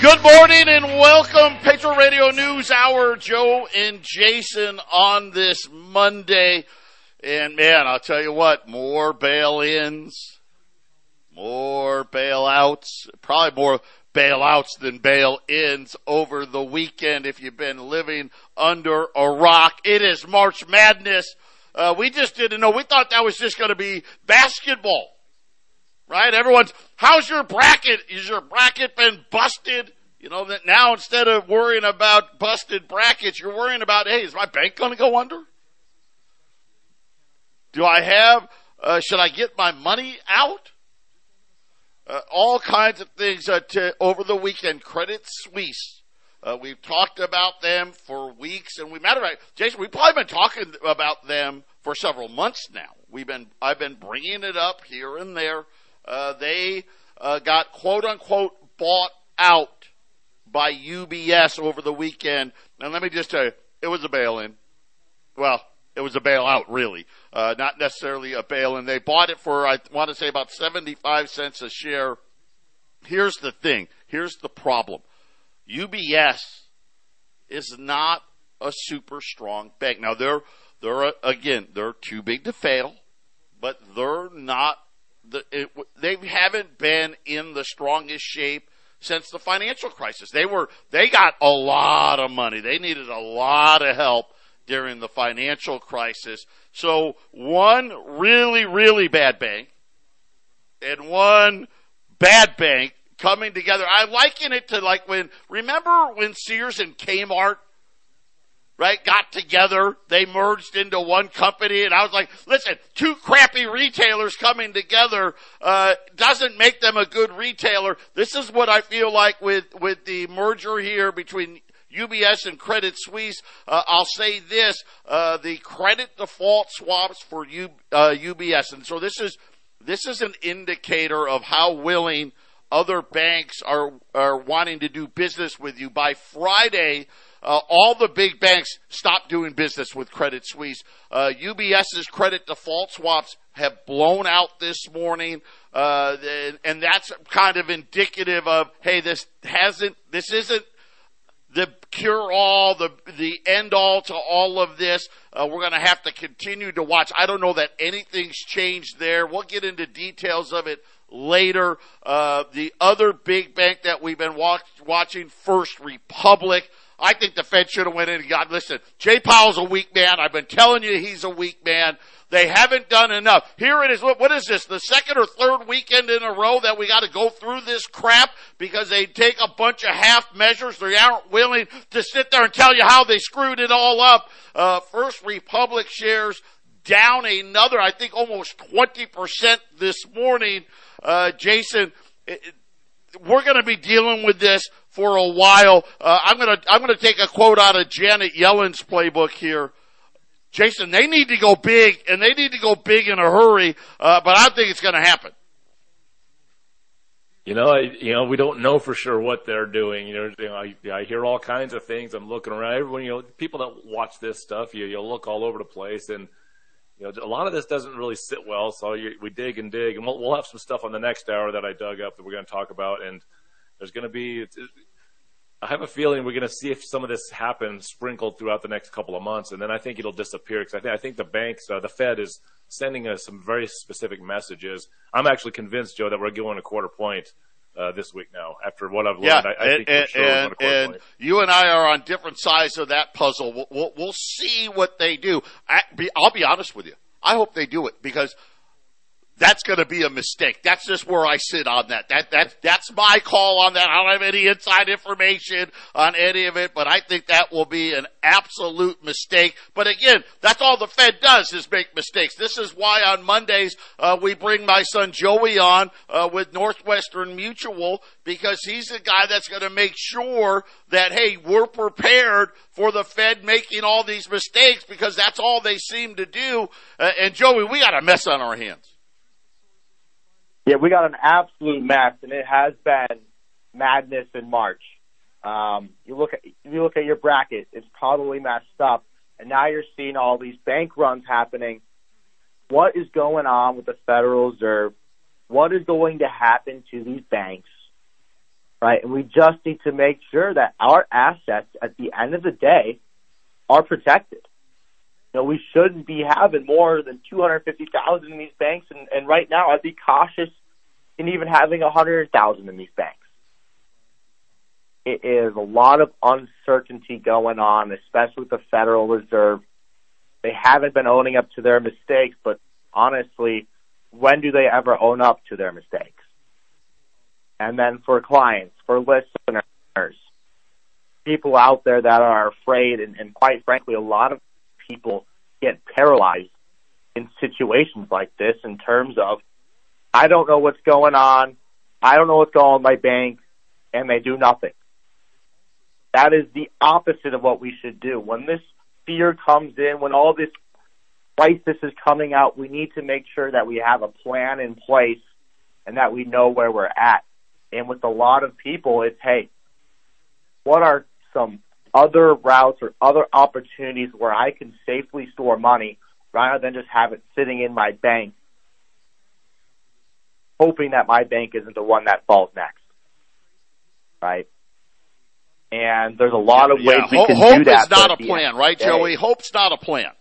Good morning and welcome, Patriot Radio News Hour. Joe and Jason on this Monday. And man, I'll tell you what, more bail ins, more bailouts, probably more bailouts than bail ins over the weekend if you've been living under a rock. It is March Madness. Uh, we just didn't know. We thought that was just going to be basketball right? Everyone's, how's your bracket? Is your bracket been busted? You know, that now instead of worrying about busted brackets, you're worrying about, hey, is my bank going to go under? Do I have, uh, should I get my money out? Uh, all kinds of things uh, to, over the weekend. Credit Suisse. Uh, we've talked about them for weeks, and we matter of fact, Jason, we've probably been talking about them for several months now. We've been, I've been bringing it up here and there uh, they uh, got quote unquote bought out by UBS over the weekend. And let me just tell you, it was a bail in. Well, it was a bailout, really, uh, not necessarily a bail in. They bought it for, I want to say, about 75 cents a share. Here's the thing. Here's the problem. UBS is not a super strong bank. Now they're, they're, again, they're too big to fail, but they're not the, it, they haven't been in the strongest shape since the financial crisis. They were, they got a lot of money. They needed a lot of help during the financial crisis. So one really, really bad bank and one bad bank coming together. I liken it to like when, remember when Sears and Kmart right, got together. They merged into one company. And I was like, listen, two crappy retailers coming together, uh, doesn't make them a good retailer. This is what I feel like with, with the merger here between UBS and Credit Suisse. Uh, I'll say this, uh, the credit default swaps for U, uh, UBS. And so this is, this is an indicator of how willing other banks are, are wanting to do business with you. By Friday, uh, all the big banks stopped doing business with Credit Suisse. Uh, UBS's credit default swaps have blown out this morning, uh, and that's kind of indicative of, hey, this hasn't, this isn't the cure all, the the end all to all of this. Uh, we're going to have to continue to watch. I don't know that anything's changed there. We'll get into details of it later. Uh, the other big bank that we've been watch, watching, First Republic. I think the Fed should have went in and got, listen, Jay Powell's a weak man. I've been telling you he's a weak man. They haven't done enough. Here it is. What, what is this? The second or third weekend in a row that we got to go through this crap because they take a bunch of half measures. They aren't willing to sit there and tell you how they screwed it all up. Uh, First Republic shares down another, I think almost 20% this morning. Uh, Jason, it, we're going to be dealing with this for a while. Uh, I'm to I'm to take a quote out of Janet Yellen's playbook here. Jason, they need to go big, and they need to go big in a hurry. Uh, but I think it's going to happen. You know, I, you know, we don't know for sure what they're doing. You know, you know I, I hear all kinds of things. I'm looking around. Everyone, you know, people that watch this stuff, you you'll look all over the place, and you know, a lot of this doesn't really sit well. So you, we dig and dig, and we'll, we'll have some stuff on the next hour that I dug up that we're going to talk about. And there's going to be, I have a feeling we're going to see if some of this happens sprinkled throughout the next couple of months, and then I think it'll disappear because I think I think the banks, uh, the Fed is sending us some very specific messages. I'm actually convinced, Joe, that we're going a quarter point. Uh, this week now, after what I've learned, yeah, I, I and, think sure and, and you and I are on different sides of that puzzle. We'll, we'll, we'll see what they do. I, be, I'll be honest with you. I hope they do it because that's going to be a mistake. That's just where I sit on that. That that that's my call on that. I don't have any inside information on any of it, but I think that will be an absolute mistake. But again, that's all the Fed does is make mistakes. This is why on Mondays uh, we bring my son Joey on uh, with Northwestern Mutual because he's the guy that's going to make sure that hey, we're prepared for the Fed making all these mistakes because that's all they seem to do. Uh, and Joey, we got a mess on our hands. Yeah, we got an absolute mess, and it has been madness in March. Um, you look at you look at your bracket; it's probably messed up, and now you're seeing all these bank runs happening. What is going on with the Federal Reserve? What is going to happen to these banks? Right, and we just need to make sure that our assets, at the end of the day, are protected. You know, we shouldn't be having more than 250,000 in these banks, and, and right now I'd be cautious in even having a 100,000 in these banks. It is a lot of uncertainty going on, especially with the Federal Reserve. They haven't been owning up to their mistakes, but honestly, when do they ever own up to their mistakes? And then for clients, for listeners, people out there that are afraid, and, and quite frankly, a lot of people get paralyzed in situations like this in terms of, I don't know what's going on. I don't know what's going on with my bank and they do nothing. That is the opposite of what we should do. When this fear comes in, when all this crisis is coming out, we need to make sure that we have a plan in place and that we know where we're at. And with a lot of people, it's, hey, what are some other routes or other opportunities where I can safely store money rather than just have it sitting in my bank, hoping that my bank isn't the one that falls next. Right? And there's a lot of ways yeah, we can hope do that. Hope is not a plan, right, Joey? Hope's not a plan.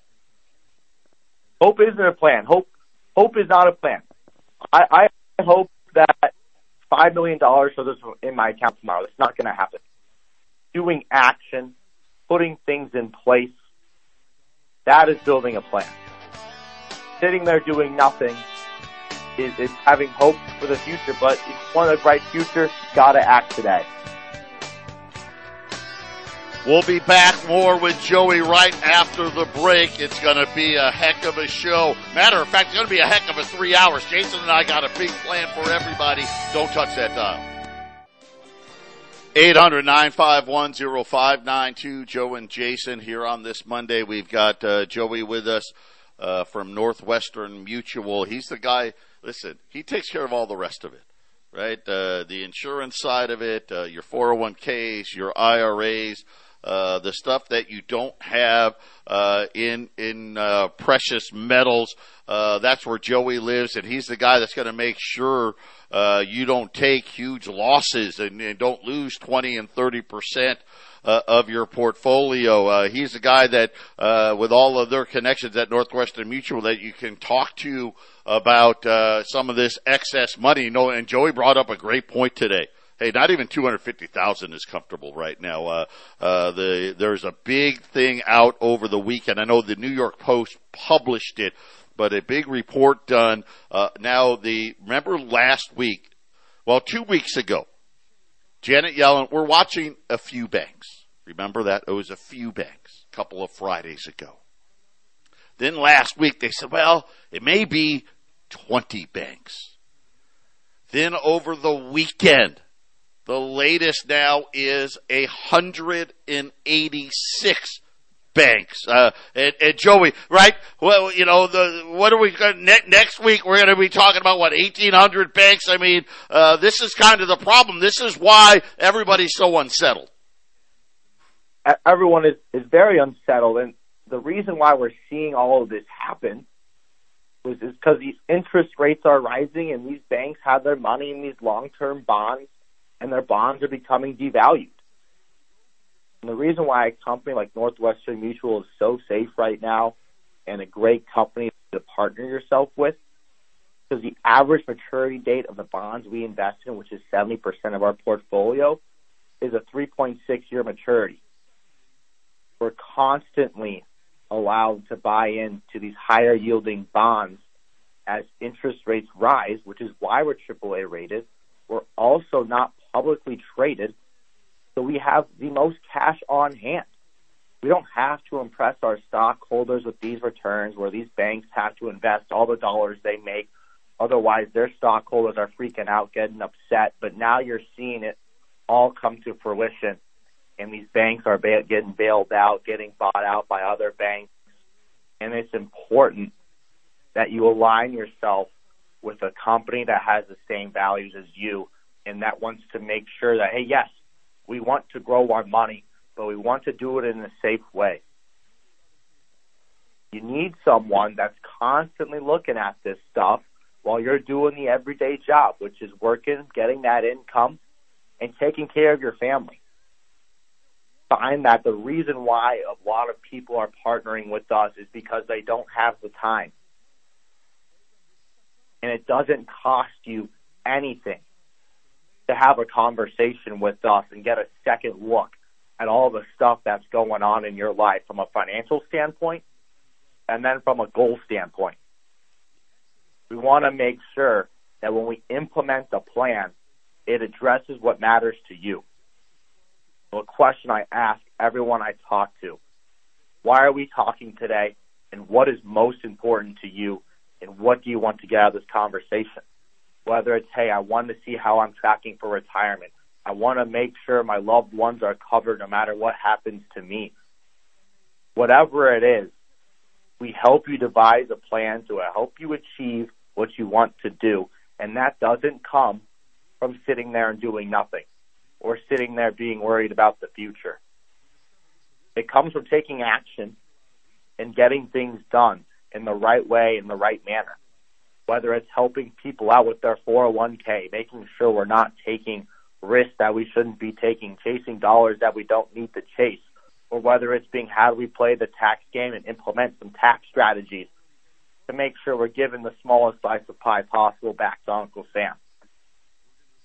Hope isn't a plan. Hope hope is not a plan. I, I hope that five million dollars shows up in my account tomorrow. It's not going to happen doing action, putting things in place. That is building a plan. Sitting there doing nothing is, is having hope for the future, but if you want a bright future, gotta act today. We'll be back more with Joey right after the break. It's going to be a heck of a show. Matter of fact, it's going to be a heck of a three hours. Jason and I got a big plan for everybody. Don't touch that dial. 800-951-0592. Joe and Jason here on this Monday. We've got uh, Joey with us uh, from Northwestern Mutual. He's the guy, listen, he takes care of all the rest of it, right? Uh, the insurance side of it, uh, your 401ks, your IRAs, uh, the stuff that you don't have uh, in in uh, precious metals. Uh, that's where Joey lives, and he's the guy that's going to make sure uh, you don't take huge losses and, and don't lose twenty and thirty percent. Uh, of your portfolio. Uh, he's the guy that, uh, with all of their connections at Northwestern Mutual, that you can talk to about uh, some of this excess money. You know, and Joey brought up a great point today hey, not even 250,000 is comfortable right now. Uh, the, there's a big thing out over the weekend. I know the New York Post published it, but a big report done, uh, now the, remember last week, well, two weeks ago, Janet Yellen, we're watching a few banks. Remember that? It was a few banks a couple of Fridays ago. Then last week they said, well, it may be 20 banks. Then over the weekend, the latest now is a hundred and eighty-six banks. Uh, and, and, Joey, right? Well, you know, the what are we going ne- next week? We're going to be talking about what eighteen hundred banks. I mean, uh, this is kind of the problem. This is why everybody's so unsettled. Everyone is is very unsettled, and the reason why we're seeing all of this happen was is because these interest rates are rising, and these banks have their money in these long-term bonds and their bonds are becoming devalued. And the reason why a company like Northwestern Mutual is so safe right now and a great company to partner yourself with because the average maturity date of the bonds we invest in, which is 70% of our portfolio, is a 3.6 year maturity. We're constantly allowed to buy into these higher yielding bonds as interest rates rise, which is why we're AAA rated. We're also not publicly traded, so we have the most cash on hand. We don't have to impress our stockholders with these returns where these banks have to invest all the dollars they make. Otherwise, their stockholders are freaking out, getting upset. But now you're seeing it all come to fruition, and these banks are ba- getting bailed out, getting bought out by other banks. And it's important that you align yourself with a company that has the same values as you and that wants to make sure that, hey, yes, we want to grow our money, but we want to do it in a safe way. You need someone that's constantly looking at this stuff while you're doing the everyday job, which is working, getting that income, and taking care of your family. Find that the reason why a lot of people are partnering with us is because they don't have the time. And it doesn't cost you anything to have a conversation with us and get a second look at all the stuff that's going on in your life from a financial standpoint and then from a goal standpoint. We want to make sure that when we implement the plan, it addresses what matters to you. So a question I ask everyone I talk to, why are we talking today and what is most important to you and what do you want to get out of this conversation? Whether it's, hey, I want to see how I'm tracking for retirement. I want to make sure my loved ones are covered no matter what happens to me. Whatever it is, we help you devise a plan to help you achieve what you want to do. And that doesn't come from sitting there and doing nothing or sitting there being worried about the future. It comes from taking action and getting things done in the right way, in the right manner. Whether it's helping people out with their 401k, making sure we're not taking risks that we shouldn't be taking, chasing dollars that we don't need to chase, or whether it's being how do we play the tax game and implement some tax strategies to make sure we're giving the smallest slice of pie possible back to Uncle Sam.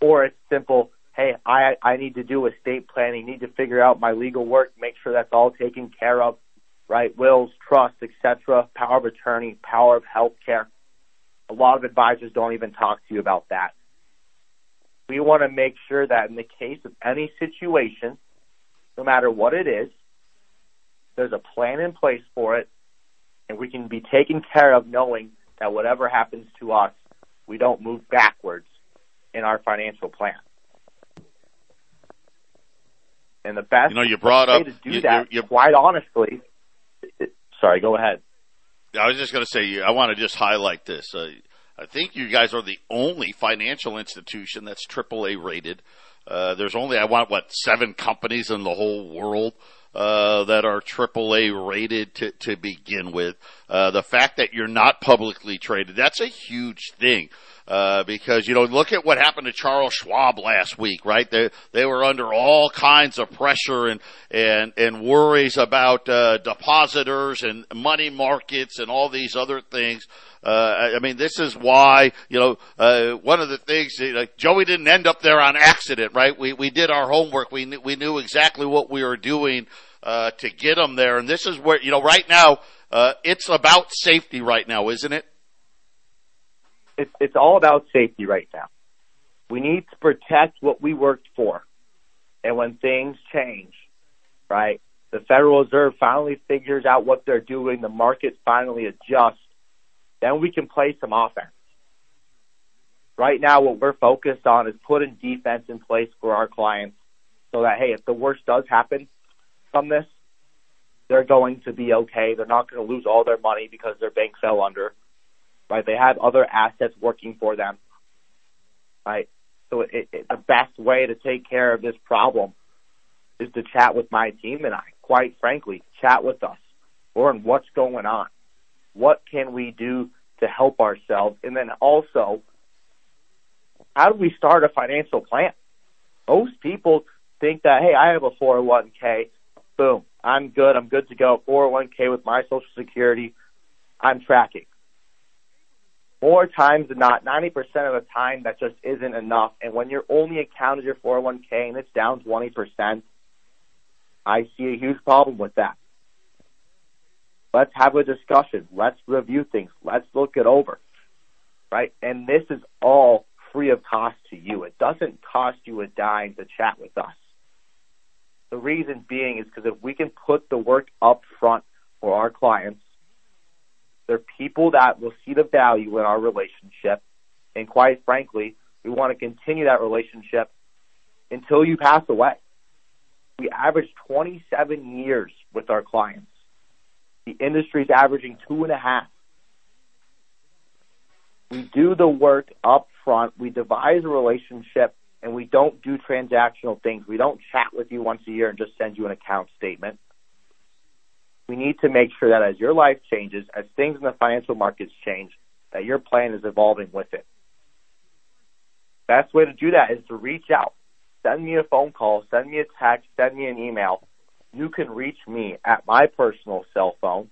Or it's simple, hey, I I need to do estate planning, need to figure out my legal work, make sure that's all taken care of, right? Wills, trusts, etc., power of attorney, power of healthcare. A lot of advisors don't even talk to you about that. We want to make sure that in the case of any situation, no matter what it is, there's a plan in place for it, and we can be taken care of knowing that whatever happens to us, we don't move backwards in our financial plan. And the best you know, you brought way up, to do you, that, you, you, quite honestly, sorry, go ahead. I was just going to say, I want to just highlight this. Uh, I think you guys are the only financial institution that's AAA rated. Uh, there's only, I want, what, seven companies in the whole world uh, that are AAA rated to, to begin with. Uh, the fact that you're not publicly traded, that's a huge thing. Uh, because you know, look at what happened to Charles Schwab last week, right? They they were under all kinds of pressure and and and worries about uh, depositors and money markets and all these other things. Uh, I mean, this is why you know uh, one of the things like Joey didn't end up there on accident, right? We we did our homework. We knew, we knew exactly what we were doing uh, to get him there, and this is where you know right now uh, it's about safety right now, isn't it? It's it's all about safety right now. We need to protect what we worked for. And when things change, right, the Federal Reserve finally figures out what they're doing, the market finally adjusts, then we can play some offense. Right now, what we're focused on is putting defense in place for our clients so that, hey, if the worst does happen from this, they're going to be okay. They're not going to lose all their money because their bank fell under right? They have other assets working for them, right? So it, it, the best way to take care of this problem is to chat with my team and I. Quite frankly, chat with us. Learn what's going on. What can we do to help ourselves? And then also, how do we start a financial plan? Most people think that, hey, I have a 401k. Boom. I'm good. I'm good to go. 401k with my social security. I'm tracking more times than not, 90% of the time, that just isn't enough. And when you're only accounted your 401k and it's down 20%, I see a huge problem with that. Let's have a discussion. Let's review things. Let's look it over. right? And this is all free of cost to you. It doesn't cost you a dime to chat with us. The reason being is because if we can put the work up front for our clients, they're people that will see the value in our relationship. And quite frankly, we want to continue that relationship until you pass away. We average 27 years with our clients. The industry is averaging two and a half. We do the work up front. We devise a relationship and we don't do transactional things. We don't chat with you once a year and just send you an account statement. We need to make sure that as your life changes, as things in the financial markets change, that your plan is evolving with it. Best way to do that is to reach out. Send me a phone call, send me a text, send me an email. You can reach me at my personal cell phone,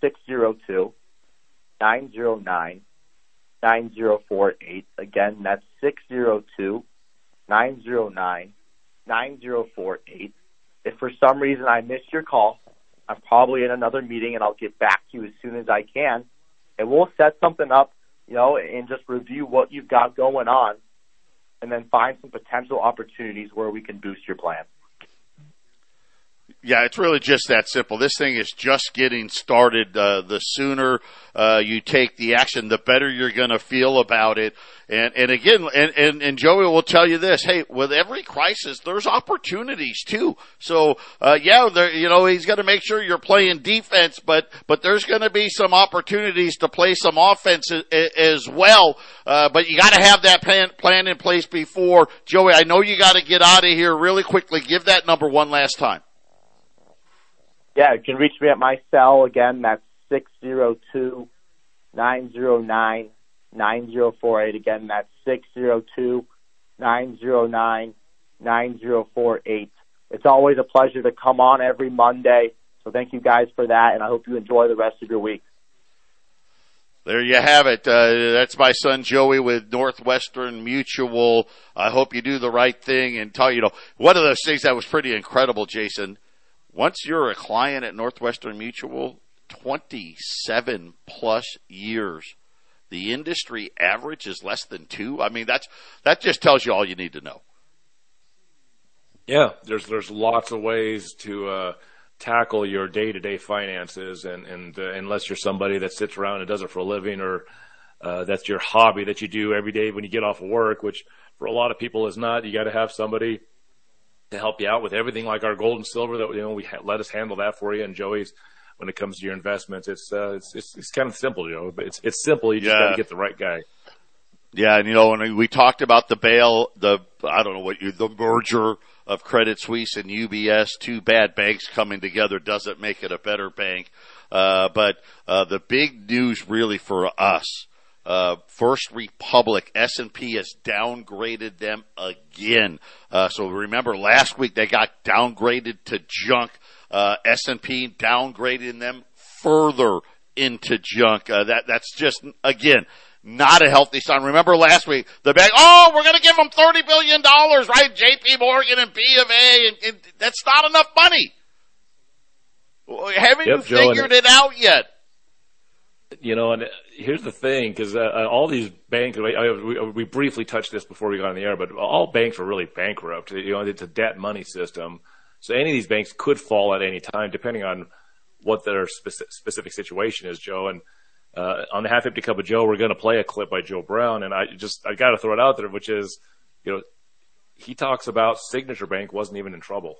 602 909 9048. Again, that's 602 909 9048. If for some reason I missed your call, I'm probably in another meeting and I'll get back to you as soon as I can. And we'll set something up, you know, and just review what you've got going on and then find some potential opportunities where we can boost your plan. Yeah, it's really just that simple. This thing is just getting started. Uh, the sooner uh, you take the action, the better you're going to feel about it. And and again, and, and and Joey will tell you this: Hey, with every crisis, there's opportunities too. So uh, yeah, there, you know, he's going to make sure you're playing defense, but but there's going to be some opportunities to play some offense as, well. Uh, but you got to have that plan plan in place before Joey. I know you got to get out of here really quickly. Give that number one last time. Yeah, you can reach me at my cell again. That's six zero two nine zero nine nine zero four eight. Again, that's six zero two nine zero nine nine zero four eight. It's always a pleasure to come on every Monday. So thank you guys for that, and I hope you enjoy the rest of your week. There you have it. Uh, that's my son Joey with Northwestern Mutual. I hope you do the right thing and tell you know one of those things that was pretty incredible, Jason once you're a client at Northwestern Mutual, 27 plus years. The industry average is less than two. I mean, that's, that just tells you all you need to know. Yeah, there's, there's lots of ways to, uh, tackle your day to day finances and, and, uh, unless you're somebody that sits around and does it for a living or, uh, that's your hobby that you do every day when you get off of work, which for a lot of people is not. You got to have somebody to help you out with everything like our gold and silver that, you know, we ha- let us handle that for you. And Joey's, when it comes to your investments, it's, uh, it's, it's, it's kind of simple, you know, but it's, it's simple. You just yeah. got to get the right guy. Yeah. And you know, when we talked about the bail, the, I don't know what you, the merger of Credit Suisse and UBS, two bad banks coming together doesn't make it a better bank. Uh, but, uh, the big news really for us, uh, First Republic, S&P has downgraded them again. Uh, so remember last week they got downgraded to junk. Uh, S&P downgrading them further into junk. Uh, that, that's just, again, not a healthy sign. Remember last week, the bank, oh, we're going to give them $30 billion, right? JP Morgan and B of A, and, and that's not enough money. Haven't yep, you figured it out yet? You know, and here's the thing, because uh, uh, all these banks, we, we, briefly touched this before we got on the air, but all banks are really bankrupt. You know, it's a debt money system. So any of these banks could fall at any time, depending on what their specific, specific situation is, Joe. And uh, on the half empty cup of Joe, we're going to play a clip by Joe Brown, and I just I got to throw it out there, which is, you know, he talks about Signature Bank wasn't even in trouble.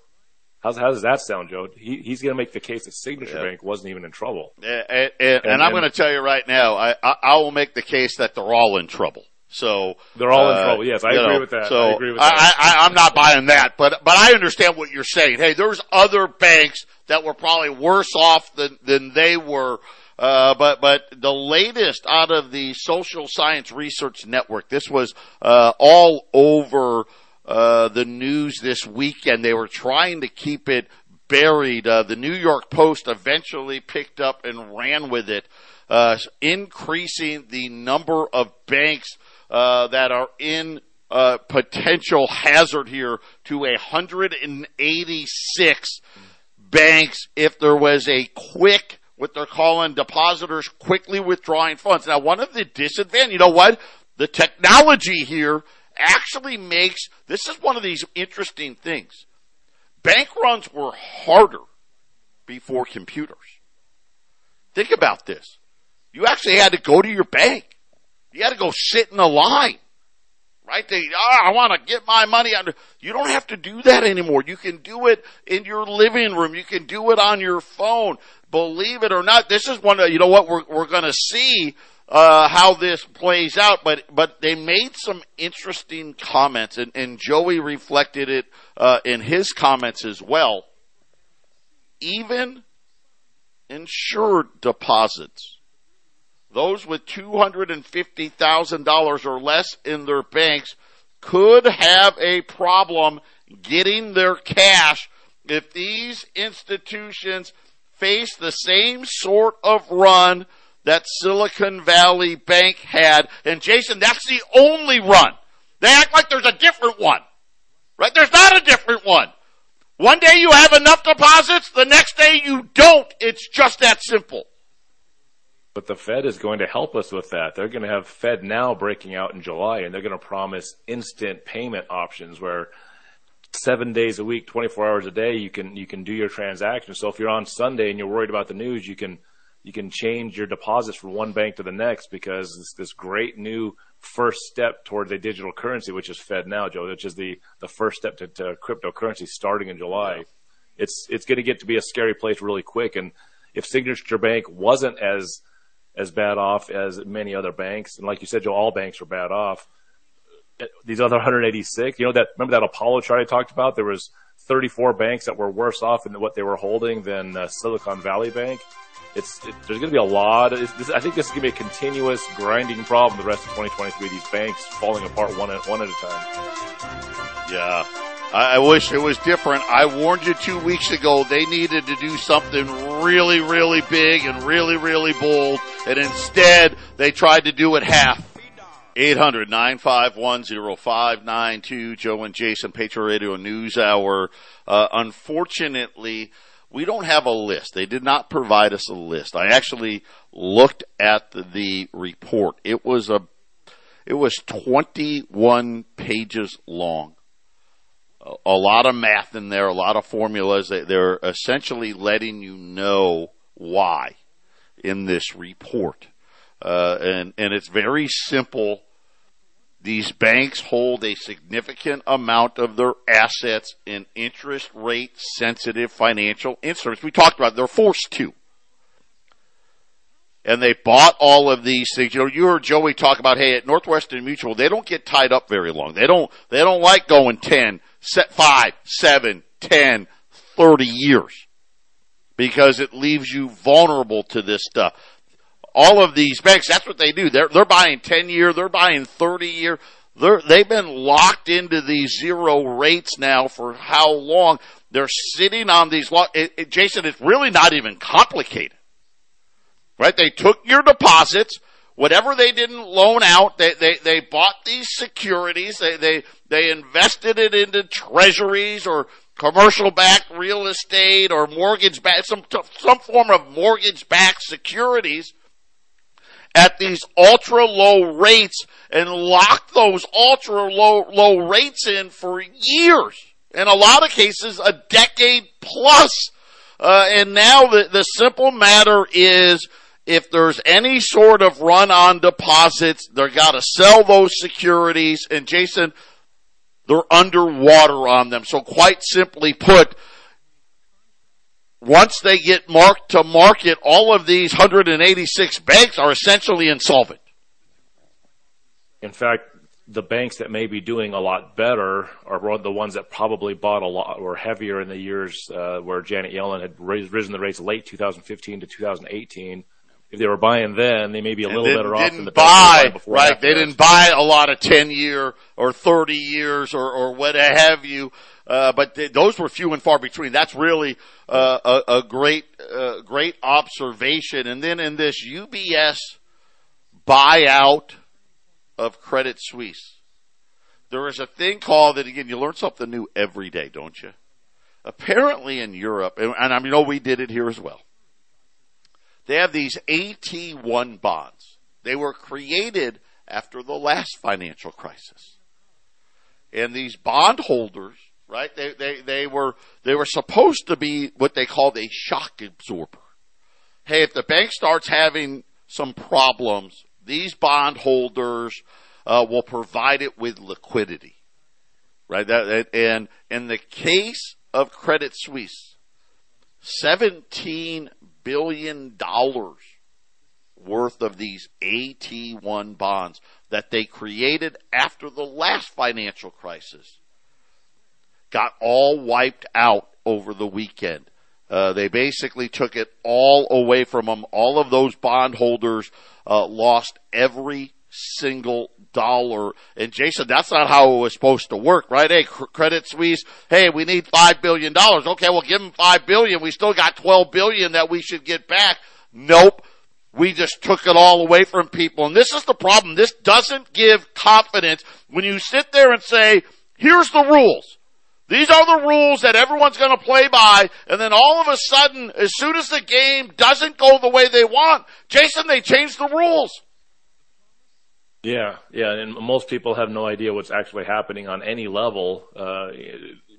How's, how does that sound, Joe? He, he's going to make the case that Signature yeah. Bank wasn't even in trouble. And, and, and, and I'm going to tell you right now, I, I, I, will make the case that they're all in trouble. So they're all uh, in trouble. Yes, I agree know, with that. So I agree with that. I, I, I'm not buying that, but but I understand what you're saying. Hey, there's other banks that were probably worse off than than they were. Uh, but but the latest out of the Social Science Research Network, this was uh, all over uh, the news this weekend. They were trying to keep it buried. Uh, the New York Post eventually picked up and ran with it, uh, increasing the number of banks uh, that are in uh, potential hazard here to 186 banks if there was a quick what they're calling depositors quickly withdrawing funds. Now, one of the disadvantages, you know what? The technology here actually makes, this is one of these interesting things. Bank runs were harder before computers. Think about this. You actually had to go to your bank. You had to go sit in a line. Right? They, oh, I want to get my money under. You don't have to do that anymore. You can do it in your living room. You can do it on your phone. Believe it or not, this is one of, you know what, we're, we're gonna see, uh, how this plays out, but, but they made some interesting comments and, and Joey reflected it, uh, in his comments as well. Even insured deposits those with $250,000 or less in their banks could have a problem getting their cash if these institutions face the same sort of run that Silicon Valley Bank had. And Jason, that's the only run. They act like there's a different one. Right? There's not a different one. One day you have enough deposits, the next day you don't. It's just that simple. But the Fed is going to help us with that. They're going to have Fed Now breaking out in July, and they're going to promise instant payment options where seven days a week, 24 hours a day, you can you can do your transactions. So if you're on Sunday and you're worried about the news, you can you can change your deposits from one bank to the next because this this great new first step towards a digital currency, which is Fed now, Joe, which is the the first step to, to cryptocurrency starting in July. It's it's going to get to be a scary place really quick, and if Signature Bank wasn't as as bad off as many other banks. And like you said, Joe, all banks are bad off. Eh, these other 186, you know that remember that Apollo chart I talked about? There was 34 banks that were worse off in what they were holding than uh, Silicon Valley Bank. It's it, there's going to be a lot. Of, this, I think this is going to be a continuous grinding problem the rest of 2023. These banks falling apart one at one at a time. Yeah, I, I wish it was different. I warned you two weeks ago they needed to do something really, really big and really, really bold, and instead they tried to do it half. 800-951-0592, Joe and Jason, Patriot Radio News Hour. Uh, unfortunately, we don't have a list. They did not provide us a list. I actually looked at the, report. It was a, it was 21 pages long a lot of math in there, a lot of formulas. They're essentially letting you know why in this report. Uh, and, and it's very simple. These banks hold a significant amount of their assets in interest rate sensitive financial instruments. We talked about it. they're forced to. And they bought all of these things. You know, you heard Joey talk about, hey, at Northwestern Mutual, they don't get tied up very long. They don't, they don't like going 10, set five, seven, ten, thirty years because it leaves you vulnerable to this stuff. All of these banks, that's what they do. They're, they're buying 10 year, they're buying 30 year. They're, they've been locked into these zero rates now for how long? They're sitting on these, lo- it, it, Jason, it's really not even complicated. Right? They took your deposits, whatever they didn't loan out, they, they, they bought these securities, they, they, they invested it into treasuries or commercial backed real estate or mortgage backed, some, some form of mortgage backed securities at these ultra low rates and locked those ultra low, low rates in for years. In a lot of cases, a decade plus. Uh, and now the, the simple matter is if there's any sort of run on deposits, they're got to sell those securities. And Jason, they're underwater on them. So quite simply put, once they get marked to market, all of these 186 banks are essentially insolvent. In fact, the banks that may be doing a lot better are the ones that probably bought a lot or heavier in the years uh, where Janet Yellen had raised, risen the rates late 2015 to 2018 if they were buying then, they may be a little better off than the buy right. They didn't buy a lot of ten year or thirty years or or what have you. Uh, but th- those were few and far between. That's really uh, a, a, great uh, great observation. And then in this UBS buyout of Credit Suisse, there is a thing called that again. You learn something new every day, don't you? Apparently in Europe, and, and I know we did it here as well They have these AT1 bonds. They were created after the last financial crisis. And these bondholders, right, they, they, they were, they were supposed to be what they called a shock absorber. Hey, if the bank starts having some problems, these bondholders uh, will provide it with liquidity, right? That, and in the case of Credit Suisse, seventeen billion dollars worth of these AT1 bonds that they created after the last financial crisis got all wiped out over the weekend. Uh, they basically took it all away from them. All of those bondholders uh, lost every single dollar. And Jason, that's not how it was supposed to work, right? Hey, Credit Suisse, hey, we need five billion dollars. Okay, we'll give them five billion. We still got twelve billion that we should get back. Nope. We just took it all away from people. And this is the problem. This doesn't give confidence when you sit there and say, here's the rules. These are the rules that everyone's going to play by, and then all of a sudden, as soon as the game doesn't go the way they want, Jason, they change the rules. Yeah, yeah, and most people have no idea what's actually happening on any level. Uh,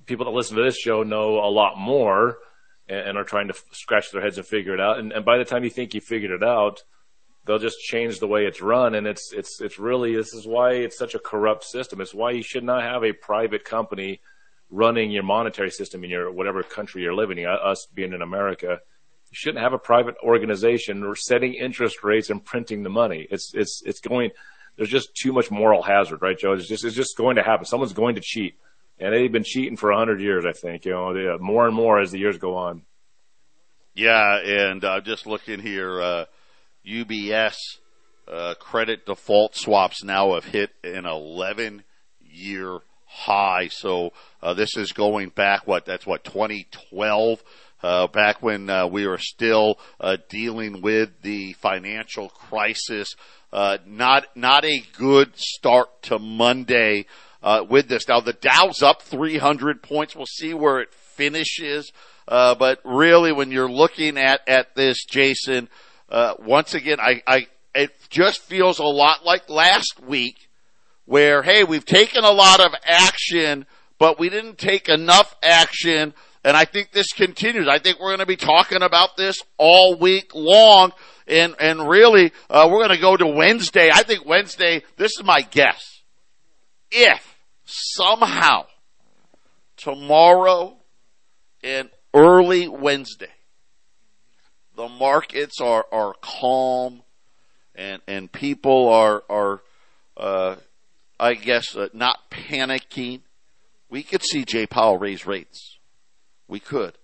people that listen to this show know a lot more and, and are trying to f- scratch their heads and figure it out. And, and by the time you think you figured it out, they'll just change the way it's run. And it's it's it's really this is why it's such a corrupt system. It's why you should not have a private company running your monetary system in your whatever country you're living in. Us being in America, you shouldn't have a private organization or setting interest rates and printing the money. It's it's it's going. There's just too much moral hazard, right, Joe? It's just it's just going to happen. Someone's going to cheat, and they've been cheating for a hundred years. I think you know uh, more and more as the years go on. Yeah, and uh, just looking here, uh, UBS uh, credit default swaps now have hit an 11 year high. So uh, this is going back what that's what 2012. Uh, back when uh, we were still uh, dealing with the financial crisis, uh, not not a good start to Monday uh, with this. Now the Dow's up 300 points. We'll see where it finishes. but really, when you're looking at at this, Jason, once again, I, I it just feels a lot like last week where, hey, we've taken a lot of action, but we didn't take enough action. And I think this continues. I think we're going to be talking about this all week long. And, and really, uh, we're going to go to Wednesday. I think Wednesday, this is my guess. If somehow tomorrow and early Wednesday, the markets are, are calm and, and people are, are, uh, I guess, uh, not panicking. We could see Jay Powell raise rates. We could.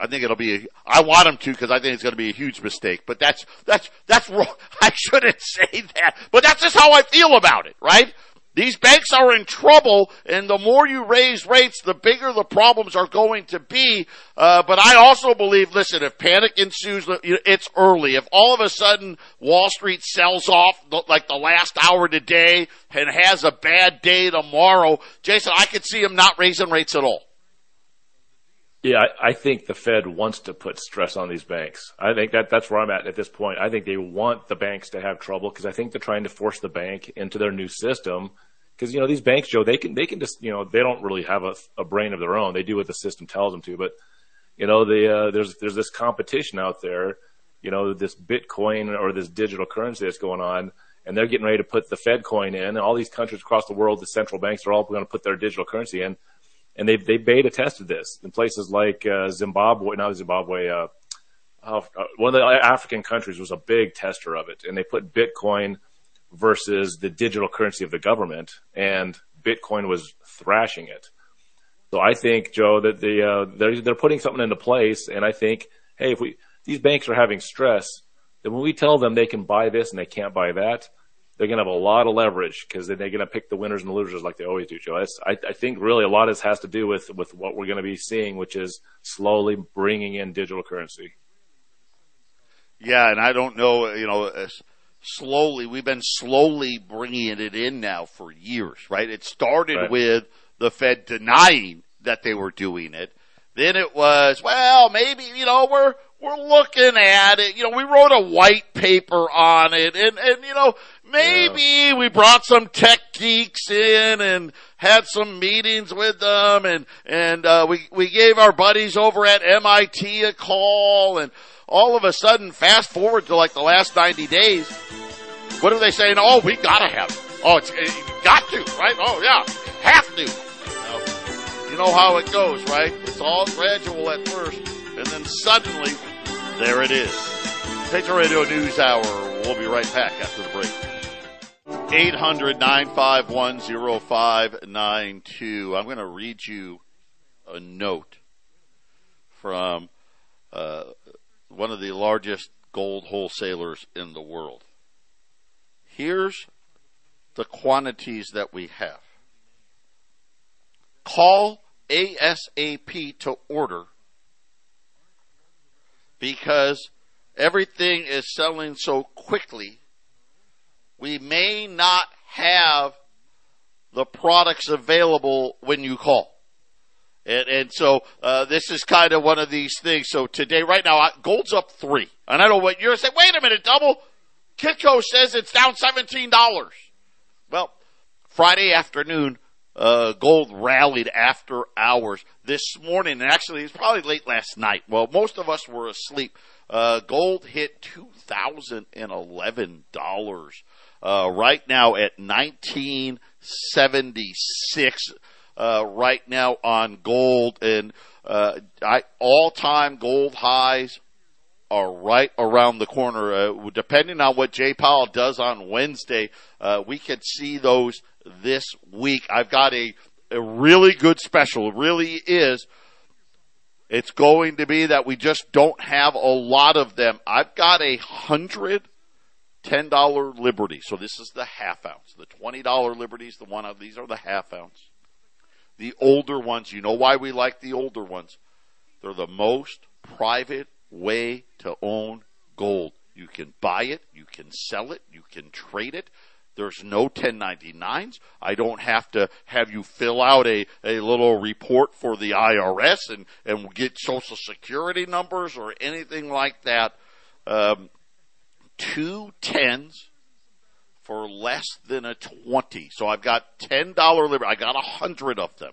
I think it'll be. A, I want him to because I think it's going to be a huge mistake. But that's that's that's wrong. I shouldn't say that. But that's just how I feel about it, right? These banks are in trouble, and the more you raise rates, the bigger the problems are going to be. Uh, but I also believe, listen, if panic ensues, it's early. If all of a sudden Wall Street sells off like the last hour today and has a bad day tomorrow, Jason, I could see him not raising rates at all. Yeah, I, I think the Fed wants to put stress on these banks. I think that that's where I'm at at this point. I think they want the banks to have trouble because I think they're trying to force the bank into their new system. Because you know these banks, Joe, they can they can just you know they don't really have a, a brain of their own. They do what the system tells them to. But you know they, uh, there's there's this competition out there. You know this Bitcoin or this digital currency that's going on, and they're getting ready to put the Fed coin in. And all these countries across the world, the central banks are all going to put their digital currency in and they they beta tested this in places like uh, Zimbabwe, not Zimbabwe. Uh, uh, one of the African countries was a big tester of it, and they put Bitcoin versus the digital currency of the government, and Bitcoin was thrashing it. So I think Joe that the uh, they're they're putting something into place, and I think hey, if we these banks are having stress, then when we tell them they can buy this and they can't buy that, they're going to have a lot of leverage because then they're going to pick the winners and the losers like they always do, Joe. I, I think really a lot of this has to do with, with what we're going to be seeing, which is slowly bringing in digital currency. Yeah, and I don't know, you know, uh, slowly, we've been slowly bringing it in now for years, right? It started right. with the Fed denying that they were doing it. Then it was, well, maybe, you know, we're, we're looking at it. You know, we wrote a white paper on it and, and, you know, maybe yeah. we brought some tech geeks in and had some meetings with them and, and, uh, we, we gave our buddies over at MIT a call and all of a sudden, fast forward to like the last 90 days, what are they saying? Oh, we gotta have it. Oh, it's, it, got to, right? Oh, yeah, have to. You know, you know how it goes, right? It's all gradual at first, and then suddenly, there it is. Patriot Radio News Hour. We'll be right back after the break. 800 951 0592. I'm going to read you a note from uh, one of the largest gold wholesalers in the world. Here's the quantities that we have. Call ASAP to order because everything is selling so quickly. We may not have the products available when you call. And, and so uh, this is kind of one of these things. So today, right now, gold's up three. And I don't know what you're saying. Wait a minute, double. Kitco says it's down seventeen dollars. Well, Friday afternoon, uh, gold rallied after hours this morning, and actually it's probably late last night. Well, most of us were asleep. Uh, gold hit two thousand and eleven dollars. Uh, right now at nineteen seventy six uh, right now on gold, and uh, all time gold highs are right around the corner. Uh, depending on what Jay Powell does on Wednesday, uh, we could see those this week. I've got a, a really good special. It really is. It's going to be that we just don't have a lot of them. I've got a hundred ten dollar Liberty. So this is the half ounce. The twenty dollar Liberties, the one of these are the half ounce the older ones. You know why we like the older ones? They're the most private way to own gold. You can buy it, you can sell it, you can trade it. There's no 1099s. I don't have to have you fill out a, a little report for the IRS and, and get social security numbers or anything like that. Um, two tens for less than a 20. So I've got $10 Liberty. I got a hundred of them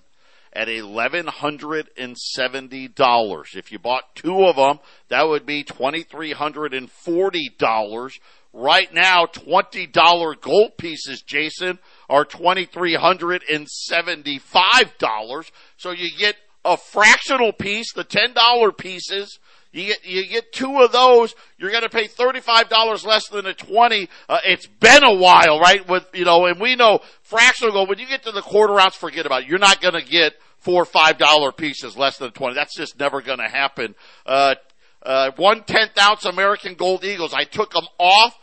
at $1,170. If you bought two of them, that would be $2,340. Right now, $20 gold pieces, Jason, are $2,375. So you get a fractional piece, the $10 pieces, you get you get two of those. You're going to pay thirty five dollars less than a twenty. Uh, it's been a while, right? With you know, and we know fractional gold. When you get to the quarter ounce, forget about it. You're not going to get four or five dollar pieces less than twenty. That's just never going to happen. Uh, uh, one tenth ounce American Gold Eagles. I took them off.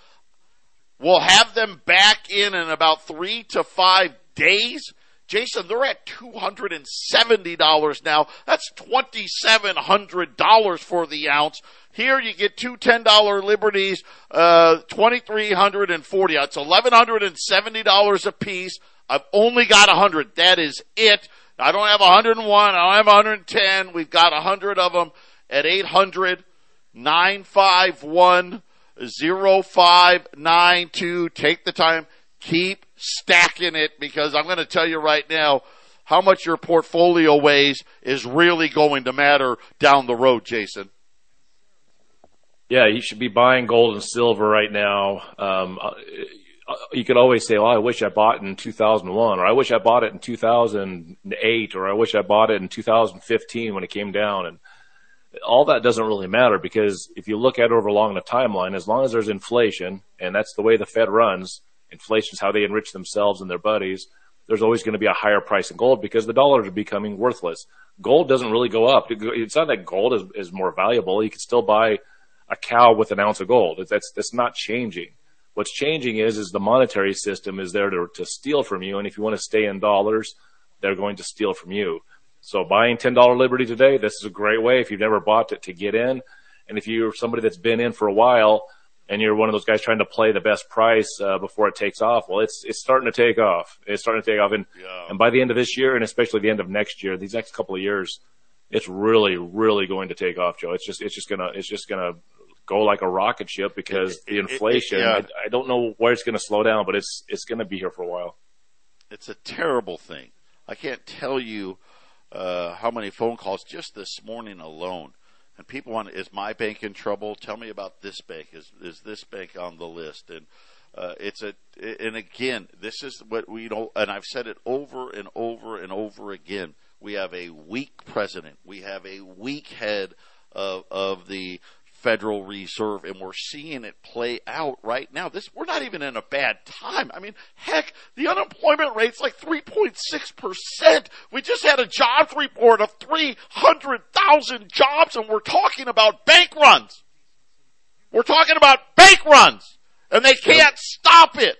We'll have them back in in about three to five days. Jason, they're at $270 now. That's $2,700 for the ounce. Here you get two $10 liberties, uh, 2340 It's $1,170 a piece. I've only got 100. That is it. I don't have 101. I don't have 110. We've got 100 of them at 800 951 0592. Take the time. Keep stacking it because I'm going to tell you right now how much your portfolio weighs is really going to matter down the road, Jason. Yeah, you should be buying gold and silver right now. Um, uh, you could always say, "Well, I wish I bought it in 2001, or I wish I bought it in 2008, or I wish I bought it in 2015 when it came down." And all that doesn't really matter because if you look at it over along the timeline, as long as there's inflation, and that's the way the Fed runs, inflation is how they enrich themselves and their buddies. There's always going to be a higher price in gold because the dollars are becoming worthless. Gold doesn't really go up. It's not that gold is, is more valuable. You can still buy a cow with an ounce of gold. That's, that's not changing. What's changing is, is the monetary system is there to, to steal from you. And if you want to stay in dollars, they're going to steal from you. So buying $10 Liberty today, this is a great way if you've never bought it to get in. And if you're somebody that's been in for a while, and you're one of those guys trying to play the best price uh, before it takes off. Well, it's it's starting to take off. It's starting to take off, and yeah. and by the end of this year, and especially the end of next year, these next couple of years, it's really, really going to take off, Joe. It's just, it's just gonna, it's just gonna go like a rocket ship because It- the it- it- inflation. yeah. I, I don't know where it's going to slow down, but it's it's going to be here for a while. It's a terrible thing. I can't tell you uh, how many phone calls just this morning alone. And people want, is my bank in trouble? Tell me about this bank. Is is this bank on the list? And uh, it's a, and again, this is what we know, and I've said it over and over and over again. We have a weak president. We have a weak head of of the Federal Reserve, and we're seeing it play out right now. This we're not even in a bad time. I mean, heck, the unemployment rate's like 3.6 percent. We just had a jobs report of 300,000 jobs, and we're talking about bank runs. We're talking about bank runs, and they can't stop it.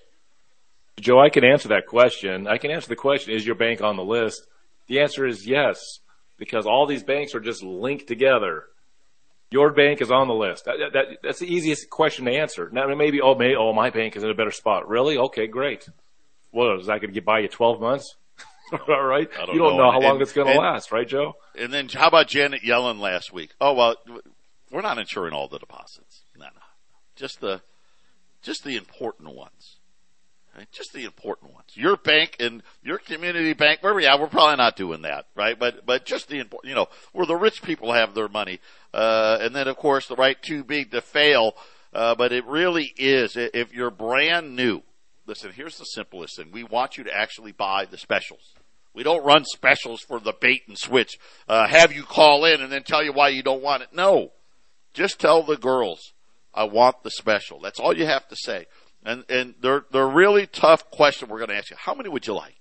Joe, I can answer that question. I can answer the question: Is your bank on the list? The answer is yes, because all these banks are just linked together. Your bank is on the list. That, that, that's the easiest question to answer. Now, maybe, oh, may, oh, my bank is in a better spot. Really? Okay, great. What is that going to buy you 12 months? All right. Don't you don't know. know, how long And- it's going to last, right, Joe? And then how about Janet Yellen last week? Oh well, we're not insuring all the deposits. No, no, just the just the important ones. Just the important ones. Your bank and your community bank, where we are, we're probably not doing that, right? But but just the important, you know, where the rich people have their money, uh, and then of course the right too big to fail. Uh, but it really is. If you're brand new, listen. Here's the simplest thing: we want you to actually buy the specials. We don't run specials for the bait and switch. Uh, have you call in and then tell you why you don't want it. No. Just tell the girls, I want the special. That's all you have to say. And, and they're, they're really tough question we're going to ask you. How many would you like?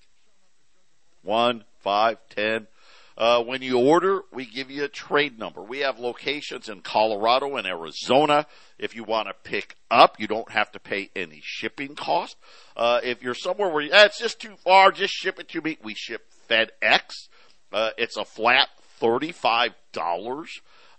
One, five, ten. Uh, when you order, we give you a trade number. We have locations in Colorado and Arizona. If you want to pick up, you don't have to pay any shipping cost. Uh, if you're somewhere where you, eh, it's just too far, just ship it to me. We ship FedEx. Uh, it's a flat thirty-five dollars.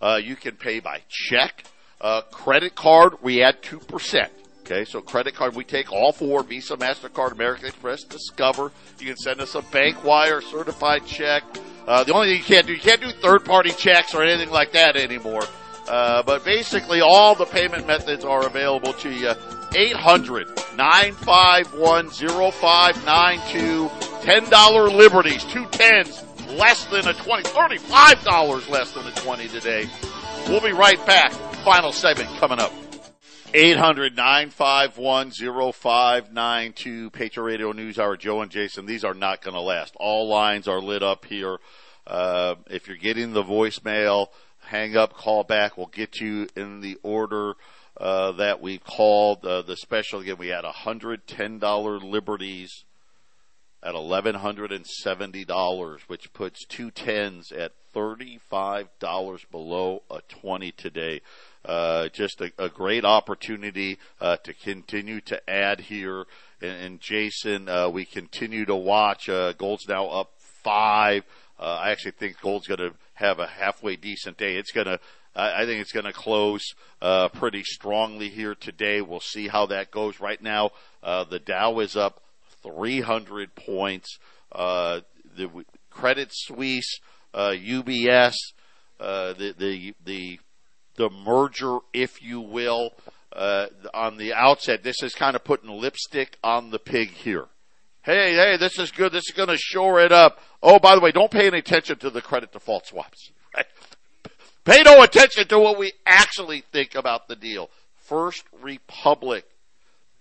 Uh, you can pay by check, uh, credit card. We add two percent. Okay, so credit card, we take all four Visa, Mastercard, American Express, Discover. You can send us a bank wire, certified check. Uh, the only thing you can't do, you can't do third-party checks or anything like that anymore. Uh, but basically, all the payment methods are available to you. 800 951 0592. $10 liberties, two tens, less than a 20, $35 less than a 20 today. We'll be right back. Final segment coming up. 800 951 0592. Patriot Radio News Hour. Joe and Jason, these are not going to last. All lines are lit up here. Uh, if you're getting the voicemail, hang up, call back. We'll get you in the order uh, that we called. Uh, the special again, we had $110 liberties at eleven hundred and seventy dollars, which puts two tens at thirty-five dollars below a twenty today. Uh, just a, a great opportunity uh, to continue to add here. And, and Jason, uh, we continue to watch. Uh, gold's now up five. Uh, I actually think gold's going to have a halfway decent day. It's going to. I think it's going to close pretty strongly here today. We'll see how that goes. Right now, the Dow is up 300 points. The Credit Suisse, UBS, the the the the merger, if you will, uh, on the outset. This is kind of putting lipstick on the pig here. Hey, hey, this is good. This is going to shore it up. Oh, by the way, don't pay any attention to the credit default swaps. Pay no attention to what we actually think about the deal. First Republic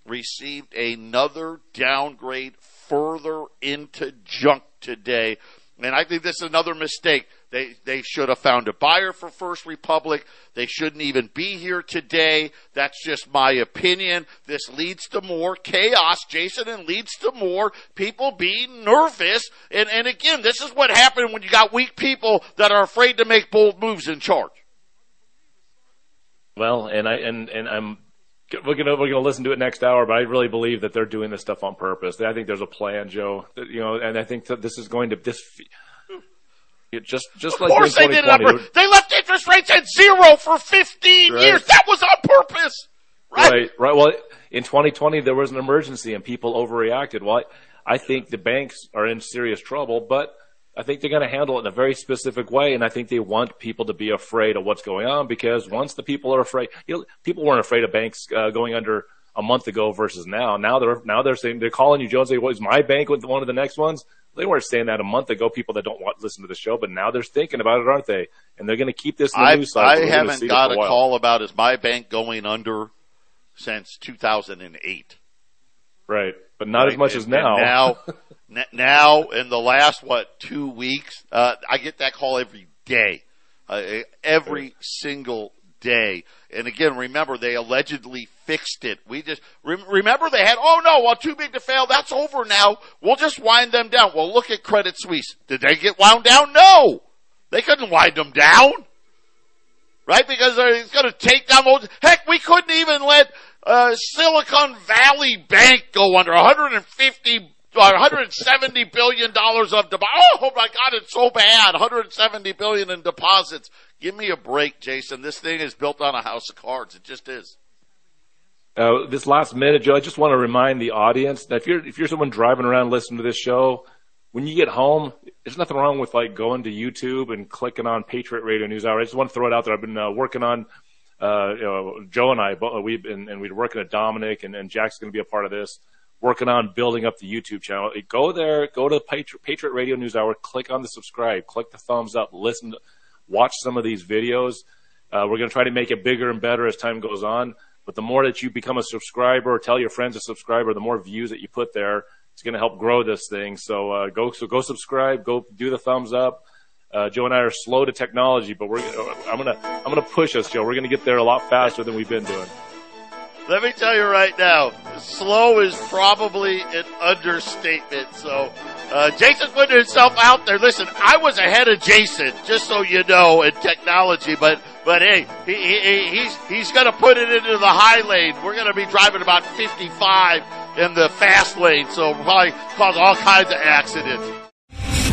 received another downgrade further into junk today. And I think this is another mistake. They, they should have found a buyer for First Republic. They shouldn't even be here today. That's just my opinion. This leads to more chaos, Jason, and leads to more people being nervous. And, and again, this is what happened when you got weak people that are afraid to make bold moves in charge. Well, and I and and I'm we're gonna we're gonna listen to it next hour, but I really believe that they're doing this stuff on purpose. I think there's a plan, Joe. That, you know, and I think that this is going to this. Just just Of like course they did it on purpose. They left interest rates at zero for 15 Right. years. That was on purpose. Right? Right, right. Well, in 2020 there was an emergency and people overreacted. Well, I, I think the banks are in serious trouble, but I think they're going to handle it in a very specific way, and I think they want people to be afraid of what's going on because once the people are afraid, you know, people weren't afraid of banks uh, going under a month ago versus now. Now they're now they're saying they're calling you Jones. Say, "Was my bank with one of the next ones?" They weren't saying that a month ago. People that don't want listen to the show, but now they're thinking about it, aren't they? And they're going to keep this in the I, news cycle. I haven't got a, a call about is my bank going under since 2008. Right, but not right. as much and, as now. now, now in the last what two weeks, uh, I get that call every day, uh, every single day. And again, remember they allegedly fixed it. We just re- remember they had. Oh no, well, too big to fail. That's over now. We'll just wind them down. Well, look at Credit Suisse. Did they get wound down? No, they couldn't wind them down. Right, because it's going to take down. Heck, we couldn't even let uh, Silicon Valley Bank go under 150 170 billion dollars of deposits. Oh my God, it's so bad. 170 billion in deposits. Give me a break, Jason. This thing is built on a house of cards. It just is. Uh, this last minute, Joe, I just want to remind the audience that if you're if you're someone driving around listening to this show, when you get home, there's nothing wrong with like going to YouTube and clicking on Patriot Radio News Hour. I just want to throw it out there. I've been uh, working on, uh, you know, Joe and I, we've been and we're working at Dominic, and, and Jack's going to be a part of this working on building up the YouTube channel. Go there, go to Patriot, Patriot Radio News Hour, click on the subscribe, click the thumbs up, listen, to, watch some of these videos. Uh, we're going to try to make it bigger and better as time goes on. But the more that you become a subscriber, tell your friends to subscribe, the more views that you put there, it's going to help grow this thing. So uh, go, so go subscribe, go do the thumbs up. Uh, Joe and I are slow to technology, but we're I'm gonna I'm gonna push us, Joe. We're gonna get there a lot faster than we've been doing. Let me tell you right now, slow is probably an understatement. So, uh, Jason's putting himself out there. Listen, I was ahead of Jason, just so you know, in technology, but, but hey, he, he, he's, he's gonna put it into the high lane. We're gonna be driving about 55 in the fast lane, so probably cause all kinds of accidents.